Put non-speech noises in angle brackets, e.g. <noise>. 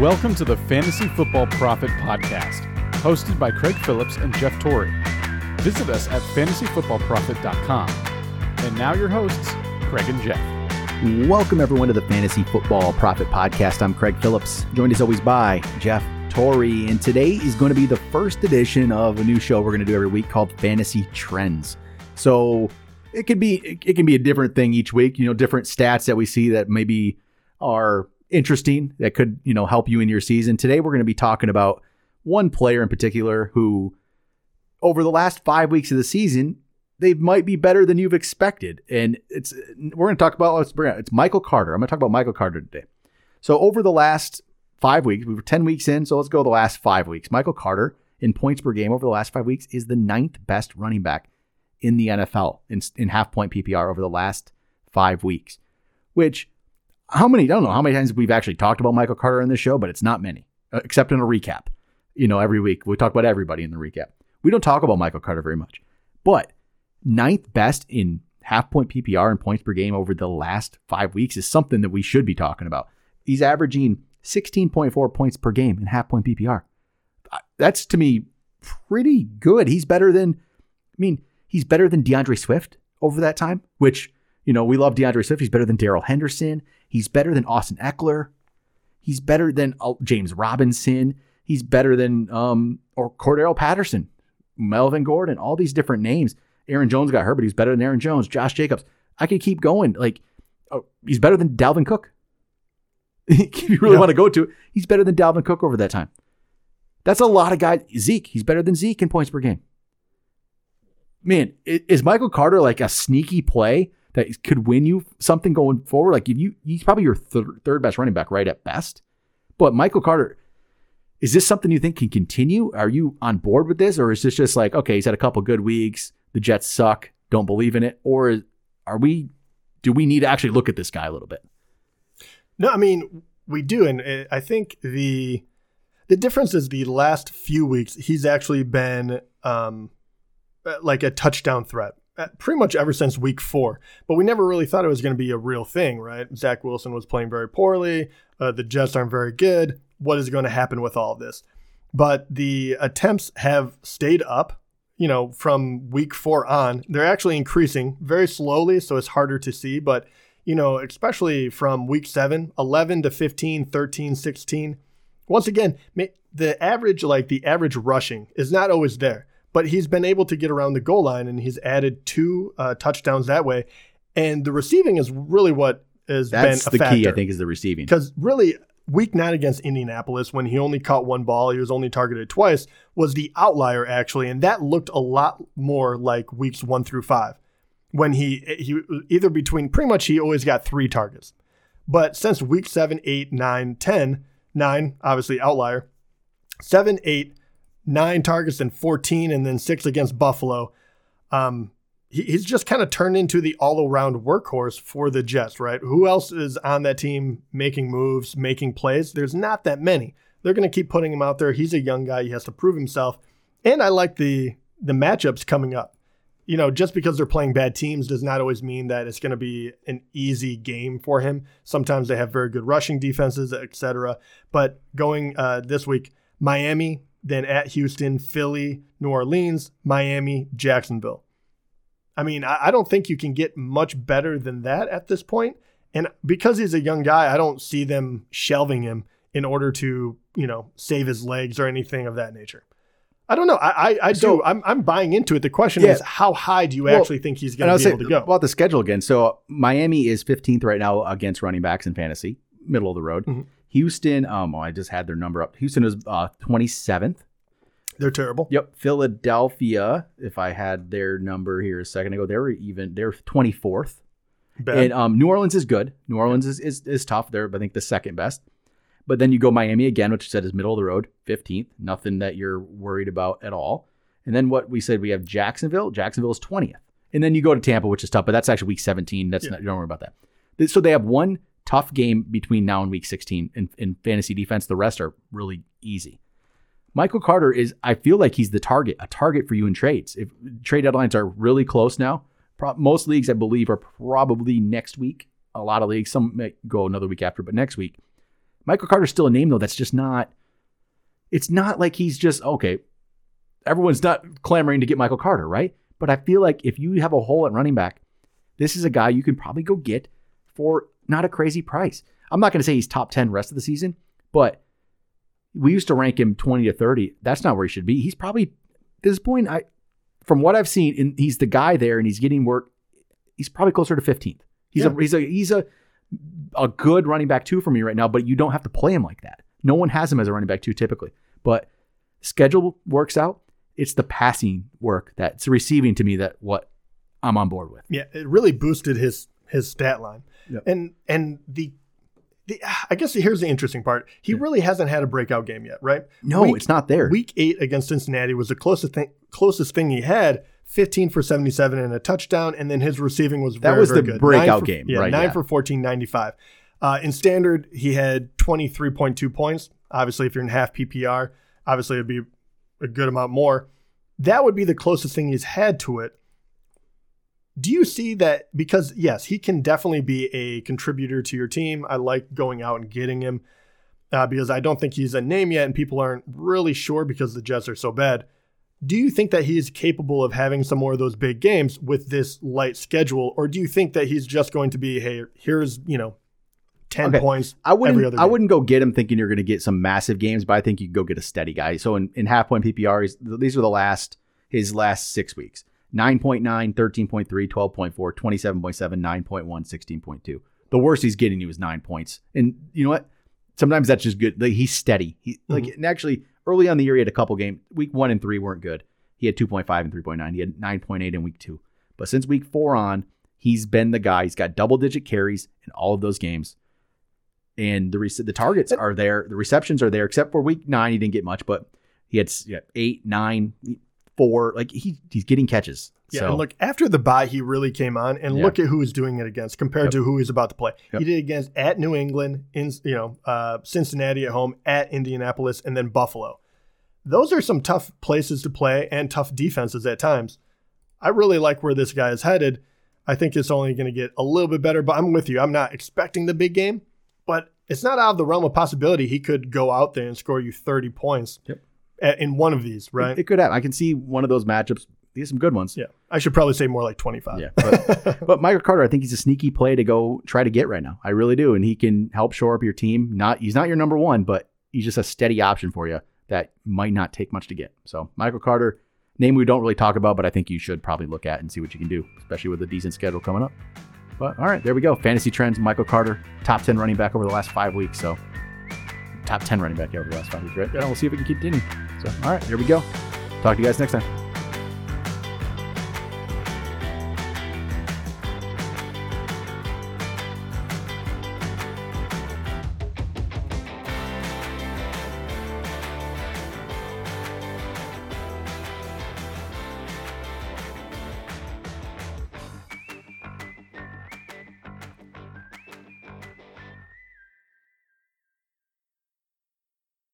Welcome to the Fantasy Football Profit Podcast, hosted by Craig Phillips and Jeff Torrey. Visit us at fantasyfootballprofit.com. And now your hosts, Craig and Jeff. Welcome everyone to the Fantasy Football Profit Podcast. I'm Craig Phillips, joined as always by Jeff Torrey, and today is going to be the first edition of a new show we're going to do every week called Fantasy Trends. So it could be it can be a different thing each week, you know, different stats that we see that maybe are interesting that could, you know, help you in your season. Today we're going to be talking about one player in particular who over the last 5 weeks of the season they might be better than you've expected. And it's we're going to talk about let's bring it. It's Michael Carter. I'm going to talk about Michael Carter today. So over the last five weeks, we were 10 weeks in, so let's go the last five weeks. Michael Carter in points per game over the last five weeks is the ninth best running back in the NFL in, in half point PPR over the last five weeks. Which, how many? I don't know how many times we've actually talked about Michael Carter in this show, but it's not many, uh, except in a recap. You know, every week we talk about everybody in the recap. We don't talk about Michael Carter very much, but ninth best in half point PPR and points per game over the last five weeks is something that we should be talking about. He's averaging 16.4 points per game in half point PPR. That's to me pretty good. He's better than, I mean, he's better than D'Andre Swift over that time, which, you know, we love D'Andre Swift. He's better than Darrell Henderson. He's better than Austin Ekeler. He's better than uh, James Robinson. He's better than, um, or Cordarrelle Patterson, Melvin Gordon, all these different names. Aaron Jones got hurt, but he's better than Aaron Jones, Josh Jacobs. I could keep going. Like, oh, he's better than Dalvin Cook. <laughs> if you really yeah. want to go to it, he's better than Dalvin Cook over that time. That's a lot of guys. Zeke, he's better than Zeke in points per game. Man, is Michael Carter like a sneaky play that could win you something going forward? Like if you, he's probably your third, third best running back, right at best. But Michael Carter, is this something you think can continue? Are you on board with this, or is this just like okay, he's had a couple good weeks, the Jets suck, don't believe in it, or are we? Do we need to actually look at this guy a little bit? No, I mean we do, and I think the the difference is the last few weeks he's actually been um, uh, like a touchdown threat uh, pretty much ever since week four. But we never really thought it was going to be a real thing, right? Zach Wilson was playing very poorly. Uh, the Jets aren't very good. What is going to happen with all this? But the attempts have stayed up, you know, from week four on. They're actually increasing very slowly, so it's harder to see. But you know, especially from week 7, 11 to 15, 13, 16. Once again, the average, like the average rushing, is not always there, but he's been able to get around the goal line and he's added two uh, touchdowns that way. And the receiving is really what has That's been the factor. key, I think, is the receiving. Because really, week nine against Indianapolis, when he only caught one ball, he was only targeted twice, was the outlier actually, and that looked a lot more like weeks one through five when he he either between pretty much he always got three targets. But since week 7, 8, 9, 10, 9, obviously outlier, 7, 8, 9 targets and 14 and then 6 against Buffalo. Um he, he's just kind of turned into the all-around workhorse for the Jets, right? Who else is on that team making moves, making plays? There's not that many. They're going to keep putting him out there. He's a young guy. He has to prove himself. And I like the the matchups coming up you know, just because they're playing bad teams does not always mean that it's going to be an easy game for him. Sometimes they have very good rushing defenses, etc. But going uh, this week, Miami, then at Houston, Philly, New Orleans, Miami, Jacksonville. I mean, I, I don't think you can get much better than that at this point. And because he's a young guy, I don't see them shelving him in order to, you know, save his legs or anything of that nature. I don't know. I I, I so, do. I'm I'm buying into it. The question yeah. is, how high do you well, actually think he's going to be able to go? About the schedule again. So Miami is 15th right now against running backs in fantasy, middle of the road. Mm-hmm. Houston, um, oh, I just had their number up. Houston is uh, 27th. They're terrible. Yep. Philadelphia, if I had their number here a second ago, they were even. They're 24th. Bad. And um, New Orleans is good. New Orleans is, is is tough. They're I think the second best. But then you go Miami again, which you said is middle of the road, 15th. Nothing that you're worried about at all. And then what we said, we have Jacksonville. Jacksonville is 20th. And then you go to Tampa, which is tough, but that's actually week 17. That's yeah. not, you don't worry about that. So they have one tough game between now and week 16 in, in fantasy defense. The rest are really easy. Michael Carter is, I feel like he's the target, a target for you in trades. If trade deadlines are really close now, pro- most leagues, I believe, are probably next week. A lot of leagues, some may go another week after, but next week Michael Carter's still a name though that's just not. It's not like he's just okay. Everyone's not clamoring to get Michael Carter, right? But I feel like if you have a hole at running back, this is a guy you can probably go get for not a crazy price. I'm not going to say he's top 10 rest of the season, but we used to rank him 20 to 30. That's not where he should be. He's probably at this point, I from what I've seen, and he's the guy there and he's getting work. He's probably closer to 15th. He's Yeah. a he's a he's a a good running back two for me right now, but you don't have to play him like that. No one has him as a running back two typically. But schedule works out. It's the passing work that's receiving to me that what I'm on board with. Yeah, it really boosted his his stat line. Yep. And and the the I guess here's the interesting part. He really hasn't had a breakout game yet, right? No, Week- it's not there. Week eight against Cincinnati was the closest thing closest thing he had. 15 for 77 and a touchdown, and then his receiving was That very, was very the good. breakout for- game, yeah, right, nine yeah. for 14, 95. Uh, in standard, he had 23.2 points. Obviously, if you're in half PPR, obviously it'd be a good amount more. That would be the closest thing he's had to it. Do you see that? Because yes, he can definitely be a contributor to your team. I like going out and getting him uh, because I don't think he's a name yet, and people aren't really sure because the Jets are so bad. Do you think that he's capable of having some more of those big games with this light schedule, or do you think that he's just going to be, hey, here's you know, ten Okay. points I wouldn't. other I wouldn't go get him thinking you're going to get some massive games, but I think you can go get a steady guy. So in, in half point PPR, he's, these are the last his last six weeks: 9.9, 13.3, 12.4, 27.7, 9.1, 16.2. The worst he's getting you is nine points, and you know what? Sometimes that's just good. Like he's steady. He like mm-hmm. and actually early on the year he had a couple games. Week one and three weren't good. He had 2.5 and 3.9. He had 9.8 in week two. But since week four on, he's been the guy. He's got double digit carries in all of those games and the rec- the targets are there, the receptions are there, except for week nine, he didn't get much, but he had yeah, eight, nine, four, like he he's getting catches. Yeah, so and look, after the bye, he really came on, and Yeah. look at who he's doing it against compared Yep. to who he's about to play. Yep. He did it against at New England, in you know uh, Cincinnati at home, at Indianapolis, and then Buffalo. Those are some tough places to play and tough defenses at times. I really like where this guy is headed. I think it's only going to get a little bit better, but I'm with you. I'm not expecting the big game, but it's not out of the realm of possibility. He could go out there and score you 30 points Yep. In one of these, it- right? it, could happen. I can see one of those matchups. These are some good ones. yeah, I should probably say more like 25. Yeah, but, <laughs> but Michael Carter, I think he's a sneaky play to go try to get right now. I really do, and he can help shore up your team. Not he's not your number one, but he's just a steady option for you that might not take much to get. So Michael Carter, name we don't really talk about, but I think you should probably look at and see what you can do, especially with a decent schedule coming up. But all right, there we go. Fantasy trends. Michael Carter, top ten running back over the last five weeks. So top ten running back over the last five years, right? And we'll see if we can continue. So all right, here we go. Talk to you guys next time.